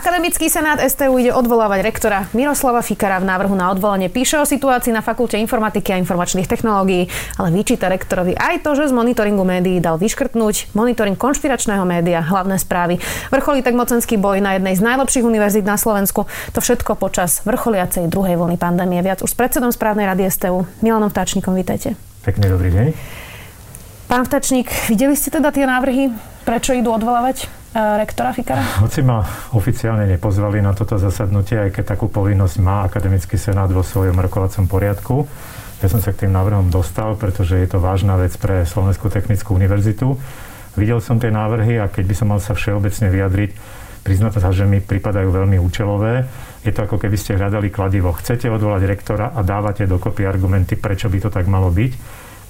Akademický senát STU ide odvolávať rektora Miroslava Fikara v návrhu na odvolanie. Píše o situácii na Fakulte informatiky a informačných technológií, ale vyčíta rektorovi aj to, že z monitoringu médií dal vyškrtnúť monitoring konšpiračného média, hlavné správy. Vrcholí tak mocenský boj na jednej z najlepších univerzít na Slovensku. To všetko počas vrcholiacej druhej vlny pandémie. Viac už s predsedom správnej rady STU Milanom Vtáčnikom. Vítajte. Pekný dobrý deň. Pán Vtačník, videli ste teda tie návrhy? Prečo idú odvolávať? E, rektora Fikara? Hoci ma oficiálne nepozvali na toto zasadnutie, aj keď takú povinnosť má Akademický senát vo svojom rokovacom poriadku. Ja som sa k tým návrhom dostal, pretože je to vážna vec pre Slovenskú technickú univerzitu. Videl som tie návrhy a keď by som mal sa všeobecne vyjadriť, priznať sa, že mi pripadajú veľmi účelové. Je to ako keby ste hľadali kladivo. Chcete odvolať rektora a dávate dokopy argumenty, prečo by to tak malo byť.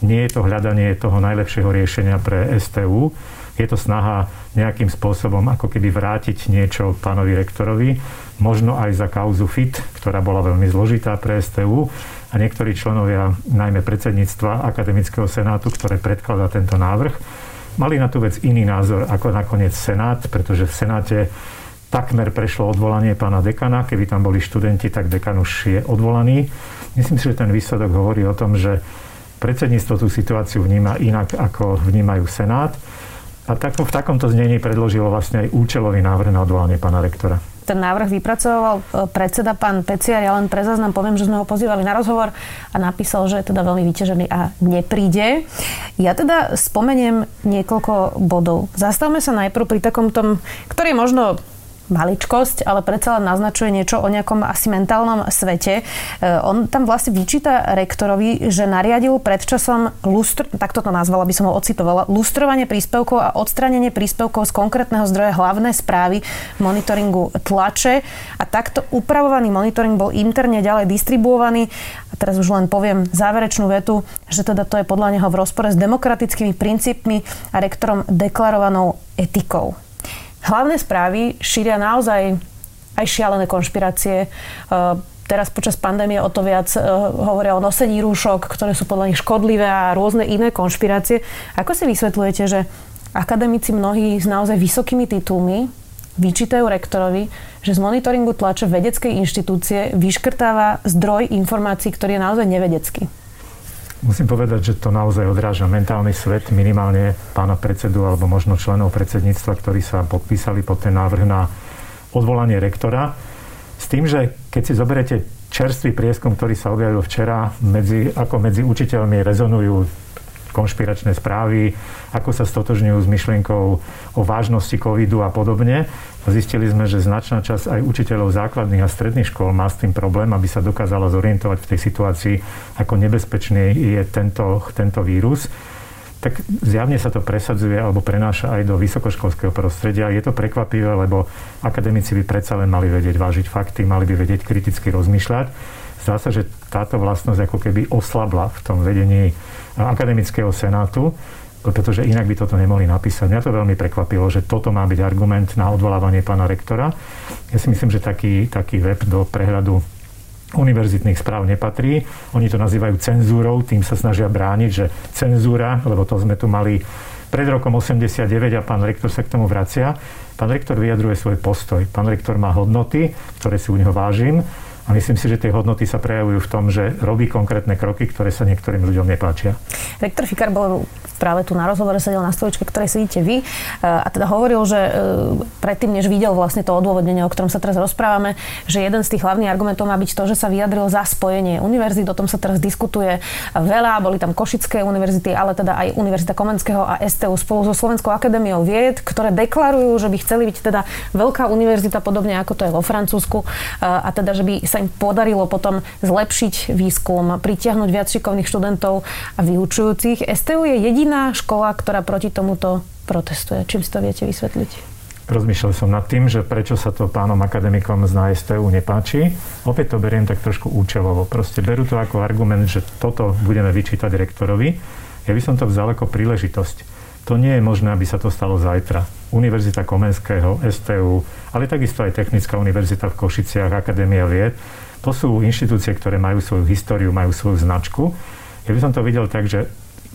Nie je to hľadanie toho najlepšieho riešenia pre STU, je to snaha nejakým spôsobom ako keby vrátiť niečo pánovi rektorovi, možno aj za kauzu FIT, ktorá bola veľmi zložitá pre STU a niektorí členovia, najmä predsedníctva Akademického senátu, ktoré predkladá tento návrh, mali na tú vec iný názor ako nakoniec Senát, pretože v Senáte takmer prešlo odvolanie pána dekana. Keby tam boli študenti, tak dekan už je odvolaný. Myslím si, že ten výsledok hovorí o tom, že predsedníctvo tú situáciu vníma inak, ako vnímajú Senát a tak, v takomto znení predložilo vlastne aj účelový návrh na odvolanie pána rektora ten návrh vypracoval e, predseda pán Peciar. Ja len pre záznam poviem, že sme ho pozývali na rozhovor a napísal, že je teda veľmi vyťažený a nepríde. Ja teda spomeniem niekoľko bodov. Zastavme sa najprv pri takom tom, ktorý je možno maličkosť, ale predsa len naznačuje niečo o nejakom asi mentálnom svete. E, on tam vlastne vyčíta rektorovi, že nariadil predčasom lustr, takto to nazvala, by som ho ocitovala, lustrovanie príspevkov a odstranenie príspevkov z konkrétneho zdroja hlavné správy monitoringu tlače a takto upravovaný monitoring bol interne ďalej distribuovaný. A teraz už len poviem záverečnú vetu, že teda to je podľa neho v rozpore s demokratickými princípmi a rektorom deklarovanou etikou. Hlavné správy šíria naozaj aj šialené konšpirácie. E, teraz počas pandémie o to viac e, hovoria o nosení rúšok, ktoré sú podľa nich škodlivé a rôzne iné konšpirácie. Ako si vysvetľujete, že akademici mnohí s naozaj vysokými titulmi vyčítajú rektorovi, že z monitoringu tlače vedeckej inštitúcie vyškrtáva zdroj informácií, ktorý je naozaj nevedecký? Musím povedať, že to naozaj odráža mentálny svet minimálne pána predsedu alebo možno členov predsedníctva, ktorí sa podpísali pod ten návrh na odvolanie rektora. S tým, že keď si zoberete čerstvý prieskum, ktorý sa objavil včera, medzi, ako medzi učiteľmi rezonujú konšpiračné správy, ako sa stotožňujú s myšlienkou o vážnosti covidu a podobne. Zistili sme, že značná časť aj učiteľov základných a stredných škôl má s tým problém, aby sa dokázala zorientovať v tej situácii, ako nebezpečný je tento, tento vírus tak zjavne sa to presadzuje alebo prenáša aj do vysokoškolského prostredia. Je to prekvapivé, lebo akademici by predsa len mali vedieť vážiť fakty, mali by vedieť kriticky rozmýšľať. Zdá sa, že táto vlastnosť ako keby oslabla v tom vedení akademického senátu, pretože inak by toto nemohli napísať. Mňa to veľmi prekvapilo, že toto má byť argument na odvolávanie pána rektora. Ja si myslím, že taký, taký web do prehľadu univerzitných správ nepatrí. Oni to nazývajú cenzúrou, tým sa snažia brániť, že cenzúra, lebo to sme tu mali pred rokom 89 a pán rektor sa k tomu vracia. Pán rektor vyjadruje svoj postoj. Pán rektor má hodnoty, ktoré si u neho vážim a myslím si, že tie hodnoty sa prejavujú v tom, že robí konkrétne kroky, ktoré sa niektorým ľuďom nepáčia. Rektor Fikar bol práve tu na rozhovore sedel na stoličke, ktorej sedíte vy e, a teda hovoril, že e, predtým, než videl vlastne to odôvodnenie, o ktorom sa teraz rozprávame, že jeden z tých hlavných argumentov má byť to, že sa vyjadril za spojenie univerzít, o tom sa teraz diskutuje veľa, boli tam Košické univerzity, ale teda aj Univerzita Komenského a STU spolu so Slovenskou akadémiou vied, ktoré deklarujú, že by chceli byť teda veľká univerzita, podobne ako to je vo Francúzsku e, a teda, že by sa im podarilo potom zlepšiť výskum, pritiahnuť viac šikovných študentov a vyučujúcich. STU je jediná škola, ktorá proti tomuto protestuje. Čím si to viete vysvetliť? Rozmýšľal som nad tým, že prečo sa to pánom akademikom z NSTU nepáči. Opäť to beriem tak trošku účelovo. Proste berú to ako argument, že toto budeme vyčítať rektorovi. Ja by som to vzal ako príležitosť. To nie je možné, aby sa to stalo zajtra. Univerzita Komenského, STU, ale takisto aj Technická univerzita v Košiciach, Akadémia vied. To sú inštitúcie, ktoré majú svoju históriu, majú svoju značku. Ja by som to videl tak, že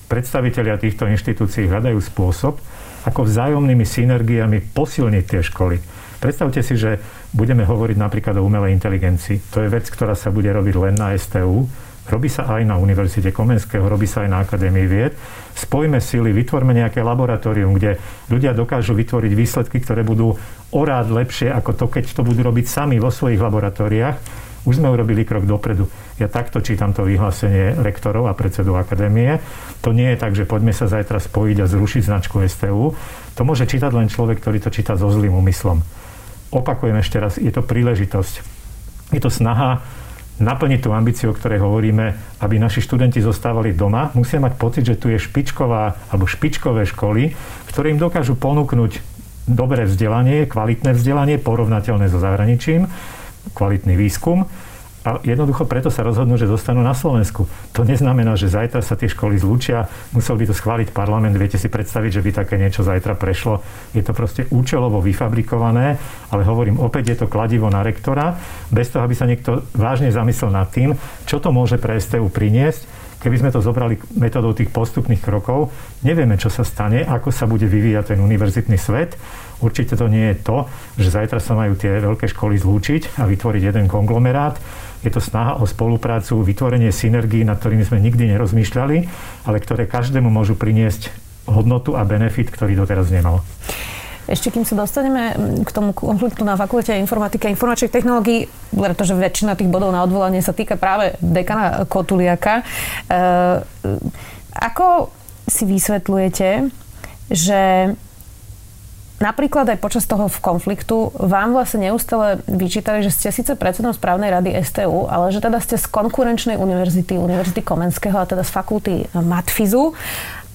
predstavitelia týchto inštitúcií hľadajú spôsob, ako vzájomnými synergiami posilniť tie školy. Predstavte si, že budeme hovoriť napríklad o umelej inteligencii. To je vec, ktorá sa bude robiť len na STU, Robí sa aj na Univerzite Komenského, robí sa aj na Akadémii vied. Spojme sily, vytvorme nejaké laboratórium, kde ľudia dokážu vytvoriť výsledky, ktoré budú orád lepšie ako to, keď to budú robiť sami vo svojich laboratóriách. Už sme urobili krok dopredu. Ja takto čítam to vyhlásenie rektorov a predsedu akadémie. To nie je tak, že poďme sa zajtra spojiť a zrušiť značku STU. To môže čítať len človek, ktorý to číta so zlým úmyslom. Opakujem ešte raz, je to príležitosť. Je to snaha naplniť tú ambíciu, o ktorej hovoríme, aby naši študenti zostávali doma, musia mať pocit, že tu je špičková alebo špičkové školy, ktoré im dokážu ponúknuť dobré vzdelanie, kvalitné vzdelanie, porovnateľné so zahraničím, kvalitný výskum a jednoducho preto sa rozhodnú, že zostanú na Slovensku. To neznamená, že zajtra sa tie školy zlúčia, musel by to schváliť parlament, viete si predstaviť, že by také niečo zajtra prešlo. Je to proste účelovo vyfabrikované, ale hovorím, opäť je to kladivo na rektora, bez toho, aby sa niekto vážne zamyslel nad tým, čo to môže pre STU priniesť, Keby sme to zobrali metodou tých postupných krokov, nevieme, čo sa stane, ako sa bude vyvíjať ten univerzitný svet. Určite to nie je to, že zajtra sa majú tie veľké školy zlúčiť a vytvoriť jeden konglomerát. Je to snaha o spoluprácu, vytvorenie synergií, nad ktorými sme nikdy nerozmýšľali, ale ktoré každému môžu priniesť hodnotu a benefit, ktorý doteraz nemal. Ešte kým sa dostaneme k tomu konfliktu na fakulte informatiky a informačných technológií, pretože väčšina tých bodov na odvolanie sa týka práve dekana Kotuliaka. E, ako si vysvetľujete, že napríklad aj počas toho konfliktu vám vlastne neustále vyčítali, že ste síce predsedom správnej rady STU, ale že teda ste z konkurenčnej univerzity, Univerzity Komenského a teda z fakulty Matfizu.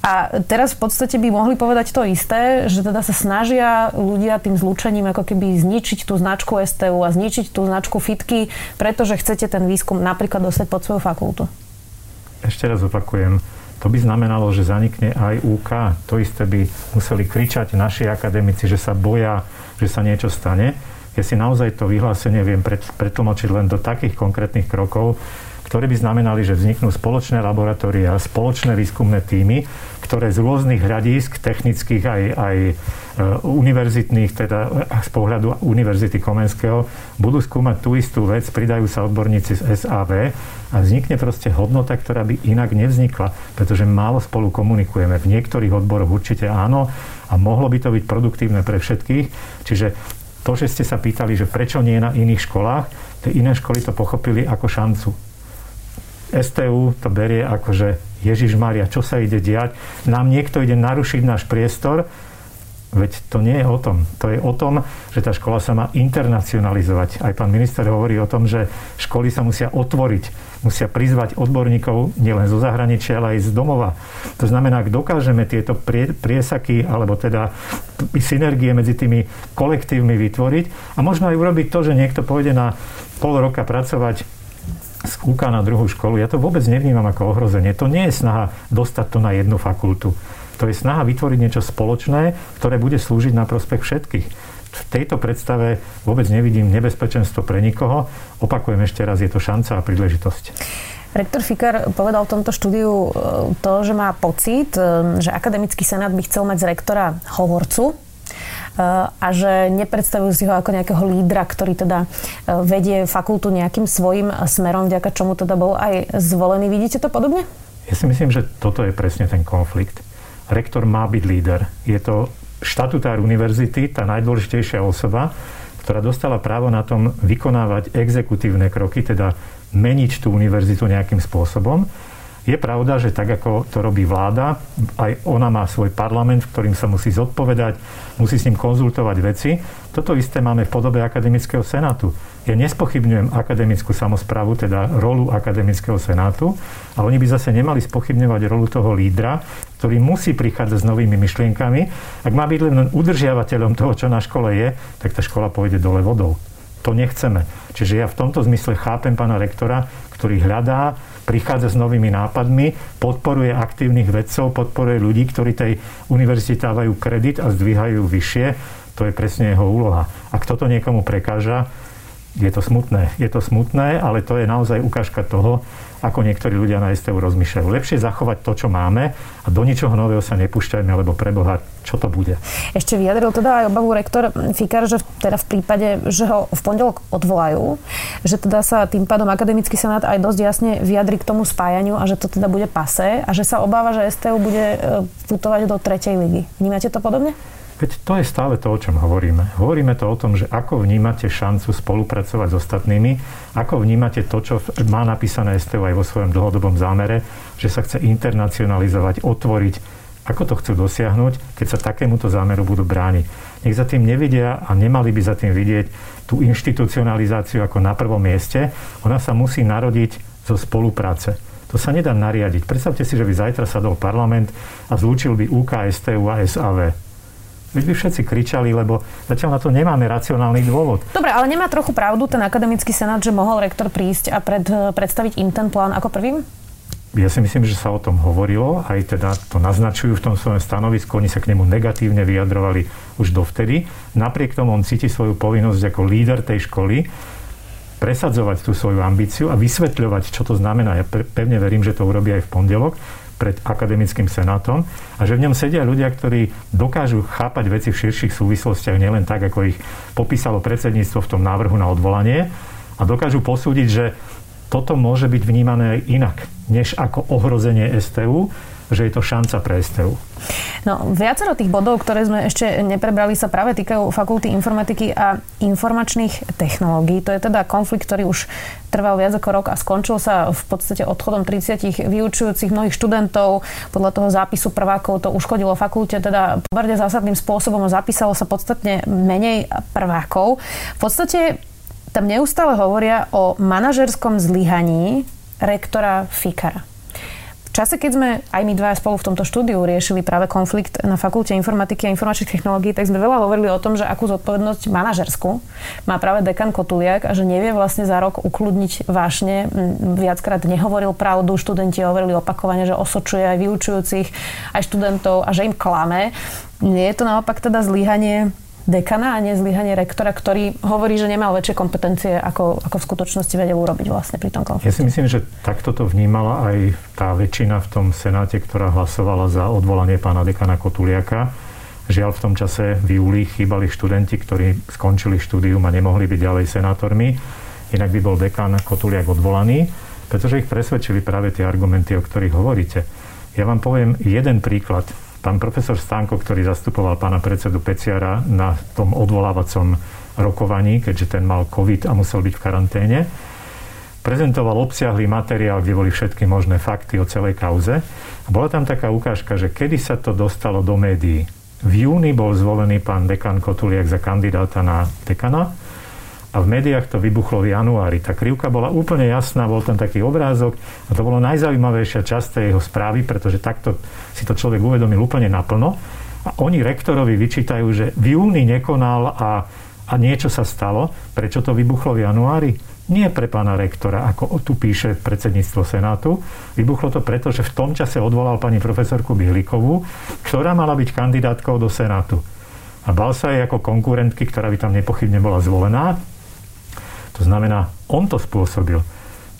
A teraz v podstate by mohli povedať to isté, že teda sa snažia ľudia tým zlúčením ako keby zničiť tú značku STU a zničiť tú značku Fitky, pretože chcete ten výskum napríklad dostať pod svoju fakultu. Ešte raz opakujem, to by znamenalo, že zanikne aj UK. To isté by museli kričať naši akademici, že sa boja, že sa niečo stane. Ja si naozaj to vyhlásenie viem pretlmočiť len do takých konkrétnych krokov, ktoré by znamenali, že vzniknú spoločné laboratória, spoločné výskumné týmy, ktoré z rôznych hľadísk, technických aj, aj e, univerzitných, teda z pohľadu Univerzity Komenského, budú skúmať tú istú vec, pridajú sa odborníci z SAV a vznikne proste hodnota, ktorá by inak nevznikla, pretože málo spolu komunikujeme. V niektorých odboroch určite áno a mohlo by to byť produktívne pre všetkých. Čiže to, že ste sa pýtali, že prečo nie na iných školách, tie iné školy to pochopili ako šancu STU to berie ako, že Ježiš Maria, čo sa ide diať? Nám niekto ide narušiť náš priestor, Veď to nie je o tom. To je o tom, že tá škola sa má internacionalizovať. Aj pán minister hovorí o tom, že školy sa musia otvoriť, musia prizvať odborníkov nielen zo zahraničia, ale aj z domova. To znamená, ak dokážeme tieto prie, priesaky alebo teda synergie medzi tými kolektívmi vytvoriť a možno aj urobiť to, že niekto pôjde na pol roka pracovať skúka na druhú školu, ja to vôbec nevnímam ako ohrozenie. To nie je snaha dostať to na jednu fakultu. To je snaha vytvoriť niečo spoločné, ktoré bude slúžiť na prospech všetkých. V tejto predstave vôbec nevidím nebezpečenstvo pre nikoho. Opakujem ešte raz, je to šanca a príležitosť. Rektor Fikar povedal v tomto štúdiu e, to, že má pocit, e, že akademický senát by chcel mať z rektora hovorcu, a že nepredstavujú si ho ako nejakého lídra, ktorý teda e, vedie fakultu nejakým svojim smerom, vďaka čomu teda bol aj zvolený. Vidíte to podobne? Ja si myslím, že toto je presne ten konflikt. Rektor má byť líder. Je to štatutár univerzity, tá najdôležitejšia osoba, ktorá dostala právo na tom vykonávať exekutívne kroky, teda meniť tú univerzitu nejakým spôsobom. Je pravda, že tak ako to robí vláda, aj ona má svoj parlament, v ktorým sa musí zodpovedať, musí s ním konzultovať veci. Toto isté máme v podobe akademického senátu. Ja nespochybňujem akademickú samozprávu, teda rolu akademického senátu, a oni by zase nemali spochybňovať rolu toho lídra, ktorý musí prichádzať s novými myšlienkami. Ak má byť len udržiavateľom toho, čo na škole je, tak tá škola pôjde dole vodou. To nechceme. Čiže ja v tomto zmysle chápem pána rektora, ktorý hľadá prichádza s novými nápadmi, podporuje aktívnych vedcov, podporuje ľudí, ktorí tej univerzite dávajú kredit a zdvíhajú vyššie. To je presne jeho úloha. Ak toto niekomu prekáža, je to smutné. Je to smutné, ale to je naozaj ukážka toho, ako niektorí ľudia na STU rozmýšľajú. Lepšie zachovať to, čo máme a do ničoho nového sa nepúšťajme, lebo preboha, čo to bude. Ešte vyjadril teda aj obavu rektor Fikar, že teda v prípade, že ho v pondelok odvolajú, že teda sa tým pádom akademický senát aj dosť jasne vyjadri k tomu spájaniu a že to teda bude pase a že sa obáva, že STU bude e, putovať do tretej ligy. Vnímate to podobne? Veď to je stále to, o čom hovoríme. Hovoríme to o tom, že ako vnímate šancu spolupracovať s ostatnými, ako vnímate to, čo má napísané STU aj vo svojom dlhodobom zámere, že sa chce internacionalizovať, otvoriť. Ako to chcú dosiahnuť, keď sa takémuto zámeru budú brániť? Nech za tým nevidia a nemali by za tým vidieť tú inštitucionalizáciu ako na prvom mieste. Ona sa musí narodiť zo spolupráce. To sa nedá nariadiť. Predstavte si, že by zajtra sadol parlament a zlúčil by UK, STU a SAV Veď by všetci kričali, lebo zatiaľ na to nemáme racionálny dôvod. Dobre, ale nemá trochu pravdu ten akademický senát, že mohol rektor prísť a pred, predstaviť im ten plán ako prvým? Ja si myslím, že sa o tom hovorilo, aj teda to naznačujú v tom svojom stanovisku, oni sa k nemu negatívne vyjadrovali už dovtedy. Napriek tomu on cíti svoju povinnosť ako líder tej školy presadzovať tú svoju ambíciu a vysvetľovať, čo to znamená. Ja pevne verím, že to urobí aj v pondelok pred akademickým senátom a že v ňom sedia ľudia, ktorí dokážu chápať veci v širších súvislostiach, nielen tak, ako ich popísalo predsedníctvo v tom návrhu na odvolanie a dokážu posúdiť, že toto môže byť vnímané aj inak, než ako ohrozenie STU, že je to šanca pre STU. No, viacero tých bodov, ktoré sme ešte neprebrali, sa práve týkajú fakulty informatiky a informačných technológií. To je teda konflikt, ktorý už trval viac ako rok a skončil sa v podstate odchodom 30 vyučujúcich mnohých študentov. Podľa toho zápisu prvákov to uškodilo fakulte teda pomerne zásadným spôsobom. Zapísalo sa podstatne menej prvákov. V podstate tam neustále hovoria o manažerskom zlyhaní rektora Fikara čase, keď sme aj my dva spolu v tomto štúdiu riešili práve konflikt na fakulte informatiky a informačných technológií, tak sme veľa hovorili o tom, že akú zodpovednosť manažersku má práve dekan Kotuliak a že nevie vlastne za rok ukludniť vášne. Viackrát nehovoril pravdu, študenti hovorili opakovane, že osočuje aj vyučujúcich, aj študentov a že im klame. Nie je to naopak teda zlyhanie dekana a nie zlyhanie rektora, ktorý hovorí, že nemal väčšie kompetencie, ako, ako v skutočnosti vedel urobiť vlastne pri tom konflikte. Ja si myslím, že takto to vnímala aj tá väčšina v tom senáte, ktorá hlasovala za odvolanie pána dekana Kotuliaka. Žiaľ, v tom čase v júli chýbali študenti, ktorí skončili štúdium a nemohli byť ďalej senátormi. Inak by bol dekan Kotuliak odvolaný, pretože ich presvedčili práve tie argumenty, o ktorých hovoríte. Ja vám poviem jeden príklad Pán profesor Stánko, ktorý zastupoval pána predsedu Peciara na tom odvolávacom rokovaní, keďže ten mal COVID a musel byť v karanténe, prezentoval obsiahlý materiál, kde boli všetky možné fakty o celej kauze. A bola tam taká ukážka, že kedy sa to dostalo do médií. V júni bol zvolený pán dekan Kotuliak za kandidáta na dekana a v médiách to vybuchlo v januári. Tá krivka bola úplne jasná, bol tam taký obrázok a to bolo najzaujímavejšia časť tej jeho správy, pretože takto si to človek uvedomil úplne naplno. A oni rektorovi vyčítajú, že v júni nekonal a, a niečo sa stalo. Prečo to vybuchlo v januári? Nie pre pána rektora, ako tu píše predsedníctvo Senátu. Vybuchlo to preto, že v tom čase odvolal pani profesorku Bielikovú, ktorá mala byť kandidátkou do Senátu. A bal sa jej ako konkurentky, ktorá by tam nepochybne bola zvolená, to znamená, on to spôsobil.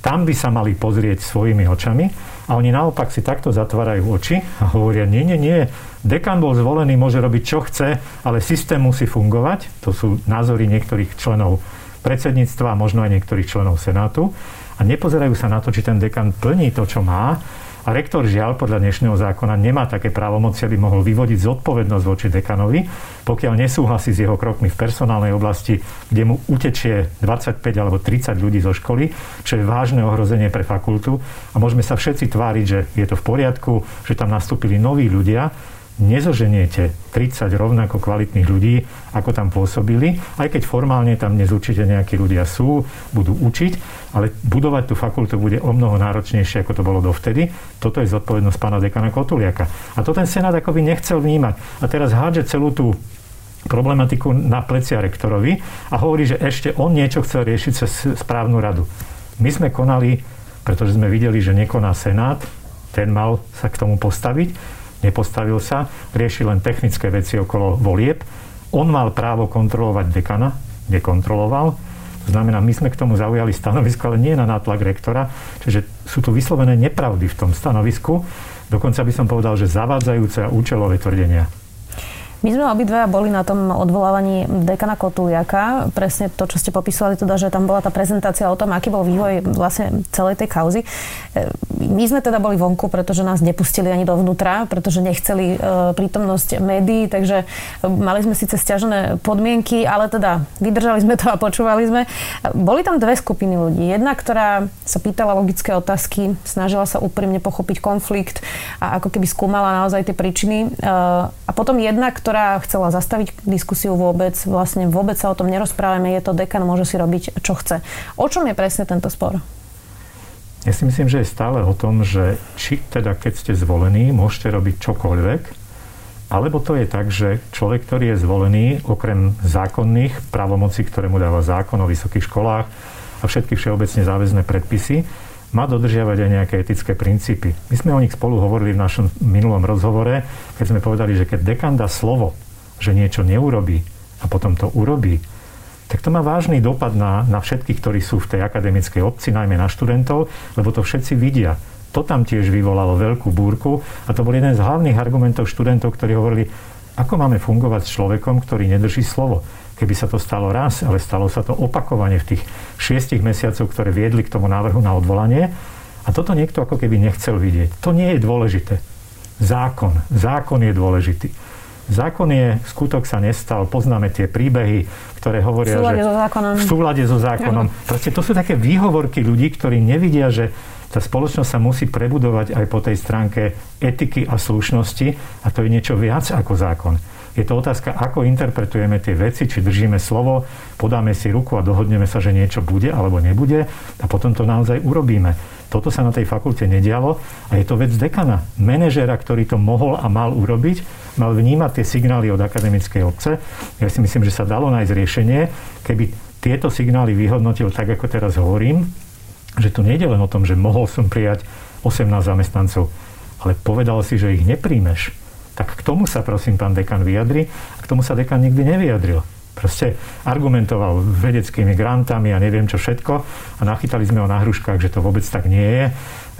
Tam by sa mali pozrieť svojimi očami a oni naopak si takto zatvárajú oči a hovoria, nie, nie, nie, dekan bol zvolený, môže robiť čo chce, ale systém musí fungovať. To sú názory niektorých členov predsedníctva možno aj niektorých členov Senátu a nepozerajú sa na to, či ten dekan plní to, čo má a rektor žiaľ podľa dnešného zákona nemá také právomoci, aby mohol vyvodiť zodpovednosť voči dekanovi, pokiaľ nesúhlasí s jeho krokmi v personálnej oblasti, kde mu utečie 25 alebo 30 ľudí zo školy, čo je vážne ohrozenie pre fakultu. A môžeme sa všetci tváriť, že je to v poriadku, že tam nastúpili noví ľudia, nezoženiete 30 rovnako kvalitných ľudí, ako tam pôsobili, aj keď formálne tam dnes určite nejakí ľudia sú, budú učiť, ale budovať tú fakultu bude o mnoho náročnejšie, ako to bolo dovtedy. Toto je zodpovednosť pána dekana Kotuliaka. A to ten Senát akoby nechcel vnímať. A teraz hádže celú tú problematiku na plecia rektorovi a hovorí, že ešte on niečo chcel riešiť cez správnu radu. My sme konali pretože sme videli, že nekoná Senát, ten mal sa k tomu postaviť, nepostavil sa, rieši len technické veci okolo volieb. On mal právo kontrolovať dekana, nekontroloval. To znamená, my sme k tomu zaujali stanovisko, ale nie na nátlak rektora. Čiže sú tu vyslovené nepravdy v tom stanovisku. Dokonca by som povedal, že zavádzajúce a účelové tvrdenia. My sme obidva boli na tom odvolávaní dekana Kotuliaka. Presne to, čo ste popísali, teda, že tam bola tá prezentácia o tom, aký bol vývoj vlastne celej tej kauzy. E, my sme teda boli vonku, pretože nás nepustili ani dovnútra, pretože nechceli e, prítomnosť médií, takže mali sme síce stiažené podmienky, ale teda vydržali sme to a počúvali sme. Boli tam dve skupiny ľudí. Jedna, ktorá sa pýtala logické otázky, snažila sa úprimne pochopiť konflikt a ako keby skúmala naozaj tie príčiny. E, a potom jedna, ktorá ktorá chcela zastaviť diskusiu vôbec, vlastne vôbec sa o tom nerozprávame, je to dekan, môže si robiť, čo chce. O čom je presne tento spor? Ja si myslím, že je stále o tom, že či teda keď ste zvolení, môžete robiť čokoľvek, alebo to je tak, že človek, ktorý je zvolený, okrem zákonných pravomocí, ktoré mu dáva zákon o vysokých školách a všetky všeobecne záväzné predpisy, má dodržiavať aj nejaké etické princípy. My sme o nich spolu hovorili v našom minulom rozhovore, keď sme povedali, že keď dekan dá slovo, že niečo neurobí a potom to urobí, tak to má vážny dopad na, na všetkých, ktorí sú v tej akademickej obci, najmä na študentov, lebo to všetci vidia. To tam tiež vyvolalo veľkú búrku a to bol jeden z hlavných argumentov študentov, ktorí hovorili, ako máme fungovať s človekom, ktorý nedrží slovo keby sa to stalo raz, ale stalo sa to opakovane v tých šiestich mesiacoch, ktoré viedli k tomu návrhu na odvolanie. A toto niekto ako keby nechcel vidieť. To nie je dôležité. Zákon. Zákon je dôležitý. Zákon je, skutok sa nestal, poznáme tie príbehy, ktoré hovoria, v súlade že so zákonom. v súlade so zákonom. Proste to sú také výhovorky ľudí, ktorí nevidia, že tá spoločnosť sa musí prebudovať aj po tej stránke etiky a slušnosti a to je niečo viac ako zákon. Je to otázka, ako interpretujeme tie veci, či držíme slovo, podáme si ruku a dohodneme sa, že niečo bude alebo nebude a potom to naozaj urobíme. Toto sa na tej fakulte nedialo a je to vec dekana, manažera, ktorý to mohol a mal urobiť, mal vnímať tie signály od akademickej obce. Ja si myslím, že sa dalo nájsť riešenie, keby tieto signály vyhodnotil tak, ako teraz hovorím, že tu nejde len o tom, že mohol som prijať 18 zamestnancov, ale povedal si, že ich nepríjmeš tak k tomu sa prosím pán dekan vyjadri. A k tomu sa dekan nikdy nevyjadril. Proste argumentoval vedeckými grantami a neviem čo všetko. A nachytali sme ho na hruškách, že to vôbec tak nie je,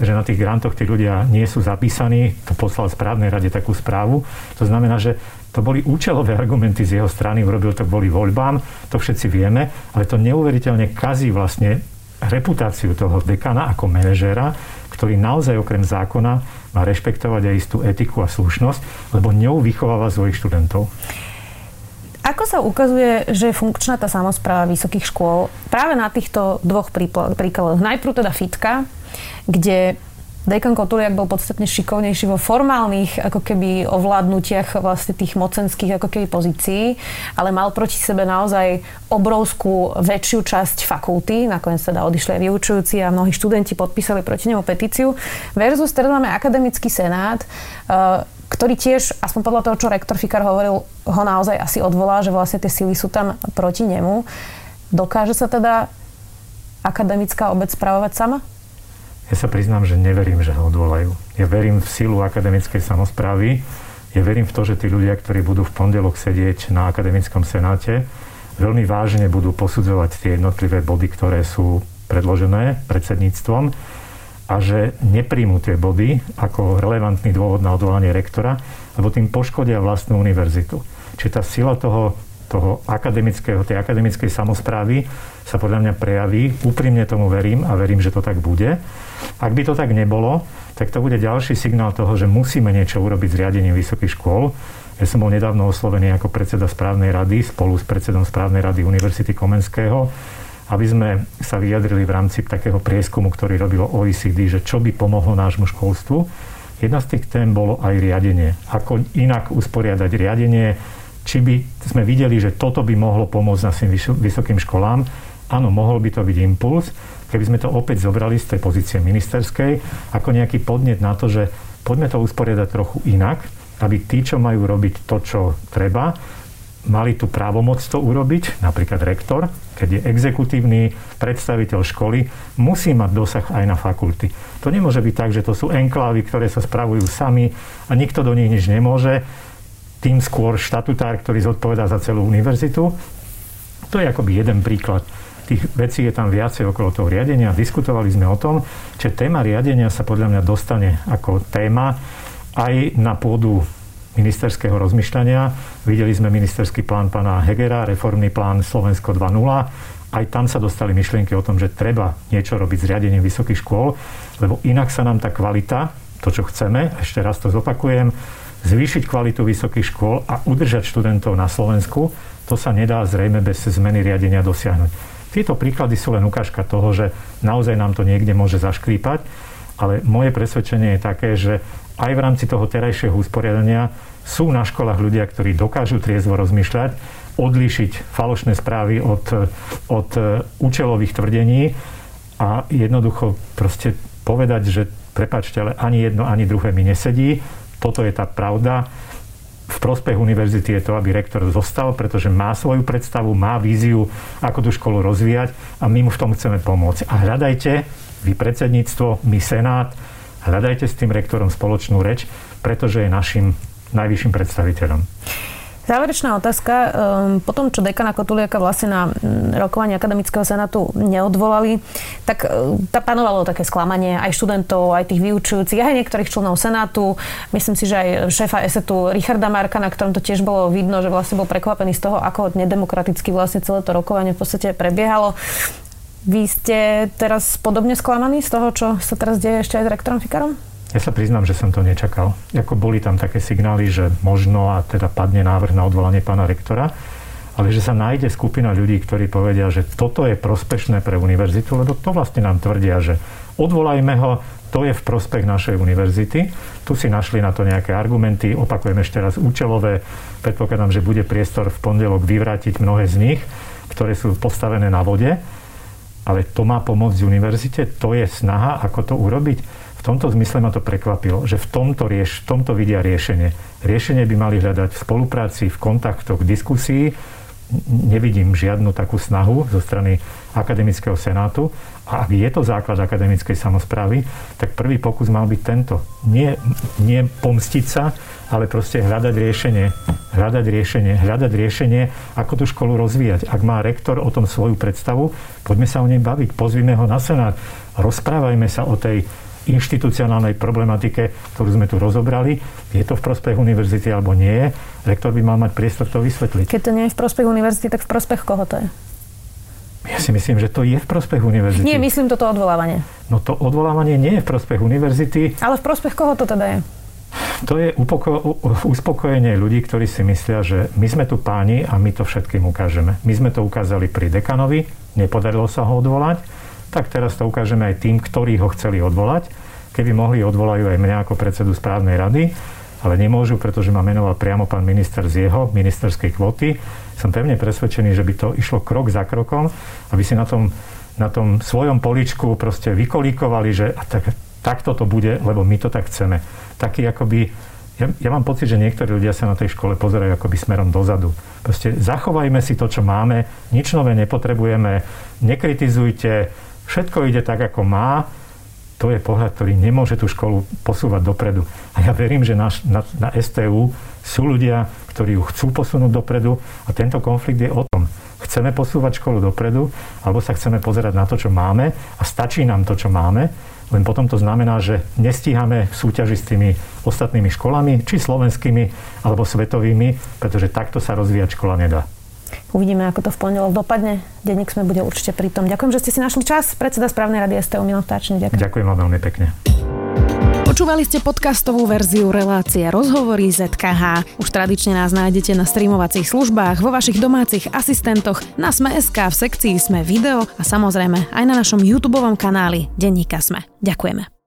že na tých grantoch tí ľudia nie sú zapísaní, to poslal správnej rade takú správu. To znamená, že to boli účelové argumenty z jeho strany, urobil to kvôli voľbám, to všetci vieme, ale to neuveriteľne kazí vlastne reputáciu toho dekana ako manažéra, ktorý naozaj okrem zákona má rešpektovať aj istú etiku a slušnosť, lebo ňou vychováva svojich študentov. Ako sa ukazuje, že je funkčná tá samozpráva vysokých škôl práve na týchto dvoch príkladoch? Najprv teda FITka, kde Dekan Kotuliak bol podstatne šikovnejší vo formálnych ako keby ovládnutiach vlastne tých mocenských ako keby pozícií, ale mal proti sebe naozaj obrovskú väčšiu časť fakulty, nakoniec teda odišli aj vyučujúci a mnohí študenti podpísali proti nemu petíciu, versus teraz máme akademický senát, eh, ktorý tiež, aspoň podľa toho, čo rektor Fikar hovoril, ho naozaj asi odvolá, že vlastne tie síly sú tam proti nemu. Dokáže sa teda akademická obec spravovať sama? Ja sa priznám, že neverím, že ho odvolajú. Ja verím v silu akademickej samozprávy. Ja verím v to, že tí ľudia, ktorí budú v pondelok sedieť na akademickom senáte, veľmi vážne budú posudzovať tie jednotlivé body, ktoré sú predložené predsedníctvom a že nepríjmú tie body ako relevantný dôvod na odvolanie rektora, lebo tým poškodia vlastnú univerzitu. Čiže tá sila toho, toho akademického, tej akademickej samozprávy sa podľa mňa prejaví. Úprimne tomu verím a verím, že to tak bude. Ak by to tak nebolo, tak to bude ďalší signál toho, že musíme niečo urobiť s riadením vysokých škôl. Ja som bol nedávno oslovený ako predseda správnej rady spolu s predsedom správnej rady Univerzity Komenského, aby sme sa vyjadrili v rámci takého prieskumu, ktorý robilo OECD, že čo by pomohlo nášmu školstvu. Jedna z tých tém bolo aj riadenie. Ako inak usporiadať riadenie, či by sme videli, že toto by mohlo pomôcť našim vysokým školám. Áno, mohol by to byť impuls, keby sme to opäť zobrali z tej pozície ministerskej, ako nejaký podnet na to, že poďme to usporiadať trochu inak, aby tí, čo majú robiť to, čo treba, mali tú právomoc to urobiť, napríklad rektor, keď je exekutívny predstaviteľ školy, musí mať dosah aj na fakulty. To nemôže byť tak, že to sú enklávy, ktoré sa spravujú sami a nikto do nich nič nemôže. Tým skôr štatutár, ktorý zodpovedá za celú univerzitu. To je akoby jeden príklad. Tých vecí je tam viacej okolo toho riadenia. Diskutovali sme o tom, že téma riadenia sa podľa mňa dostane ako téma aj na pôdu ministerského rozmýšľania. Videli sme ministerský plán pána Hegera, reformný plán Slovensko 2.0. Aj tam sa dostali myšlienky o tom, že treba niečo robiť s riadením vysokých škôl, lebo inak sa nám tá kvalita, to čo chceme, ešte raz to zopakujem, zvýšiť kvalitu vysokých škôl a udržať študentov na Slovensku, to sa nedá zrejme bez zmeny riadenia dosiahnuť. Tieto príklady sú len ukážka toho, že naozaj nám to niekde môže zaškrípať, ale moje presvedčenie je také, že aj v rámci toho terajšieho usporiadania sú na školách ľudia, ktorí dokážu triezvo rozmýšľať, odlíšiť falošné správy od, od e, účelových tvrdení a jednoducho proste povedať, že prepačte, ale ani jedno, ani druhé mi nesedí. Toto je tá pravda. V prospech univerzity je to, aby rektor zostal, pretože má svoju predstavu, má víziu, ako tú školu rozvíjať a my mu v tom chceme pomôcť. A hľadajte, vy predsedníctvo, my senát, hľadajte s tým rektorom spoločnú reč, pretože je našim najvyšším predstaviteľom. Záverečná otázka. Ehm, po tom, čo dekana Kotuliaka vlastne na mm, rokovanie Akademického senátu neodvolali, tak e, tá panovalo také sklamanie aj študentov, aj tých vyučujúcich, aj niektorých členov senátu. Myslím si, že aj šéfa ESETu Richarda Marka, na ktorom to tiež bolo vidno, že vlastne bol prekvapený z toho, ako nedemokraticky vlastne celé to rokovanie v podstate prebiehalo. Vy ste teraz podobne sklamaní z toho, čo sa teraz deje ešte aj s rektorom Fikarom? Ja sa priznám, že som to nečakal. Ako boli tam také signály, že možno a teda padne návrh na odvolanie pána rektora, ale že sa nájde skupina ľudí, ktorí povedia, že toto je prospešné pre univerzitu, lebo to vlastne nám tvrdia, že odvolajme ho, to je v prospech našej univerzity. Tu si našli na to nejaké argumenty, opakujem ešte raz účelové, predpokladám, že bude priestor v pondelok vyvrátiť mnohé z nich, ktoré sú postavené na vode ale to má pomôcť univerzite, to je snaha, ako to urobiť. V tomto zmysle ma to prekvapilo, že v tomto, rieš, v tomto vidia riešenie. Riešenie by mali hľadať v spolupráci, v kontaktoch, v diskusii. Nevidím žiadnu takú snahu zo strany akademického senátu. A ak je to základ akademickej samozprávy, tak prvý pokus mal byť tento. Nie, nie pomstiť sa, ale proste hľadať riešenie, hľadať riešenie, hľadať riešenie, ako tú školu rozvíjať. Ak má rektor o tom svoju predstavu, poďme sa o nej baviť, pozvime ho na senát, rozprávajme sa o tej inštitucionálnej problematike, ktorú sme tu rozobrali. Je to v prospech univerzity alebo nie? Rektor by mal mať priestor to vysvetliť. Keď to nie je v prospech univerzity, tak v prospech koho to je? Ja si myslím, že to je v prospech univerzity. Nie, myslím toto odvolávanie. No to odvolávanie nie je v prospech univerzity. Ale v prospech koho to teda je? To je upoko- uspokojenie ľudí, ktorí si myslia, že my sme tu páni a my to všetkým ukážeme. My sme to ukázali pri dekanovi, nepodarilo sa ho odvolať, tak teraz to ukážeme aj tým, ktorí ho chceli odvolať. Keby mohli, odvolajú aj mňa ako predsedu správnej rady, ale nemôžu, pretože ma menoval priamo pán minister z jeho ministerskej kvoty. Som pevne presvedčený, že by to išlo krok za krokom, aby si na tom, na tom svojom poličku proste vykolíkovali, že a tak, takto to bude, lebo my to tak chceme. Taký akoby, ja, ja mám pocit, že niektorí ľudia sa na tej škole pozerajú akoby smerom dozadu. Proste zachovajme si to, čo máme, nič nové nepotrebujeme, nekritizujte, všetko ide tak, ako má, to je pohľad, ktorý nemôže tú školu posúvať dopredu. A ja verím, že na, na, na STU sú ľudia, ktorí ju chcú posunúť dopredu a tento konflikt je o tom. Chceme posúvať školu dopredu, alebo sa chceme pozerať na to, čo máme a stačí nám to, čo máme, len potom to znamená, že nestíhame súťaži s tými ostatnými školami, či slovenskými, alebo svetovými, pretože takto sa rozvíjať škola nedá. Uvidíme, ako to v pondelok dopadne. Denník sme bude určite pri tom. Ďakujem, že ste si našli čas. Predseda správnej rady STU Milan Vtáčny. Ďakujem. Ďakujem vám veľmi pekne. Počúvali ste podcastovú verziu relácie Rozhovory ZKH. Už tradične nás nájdete na streamovacích službách, vo vašich domácich asistentoch, na Sme.sk, v sekcii Sme video a samozrejme aj na našom YouTube kanáli Denníka Sme. Ďakujeme.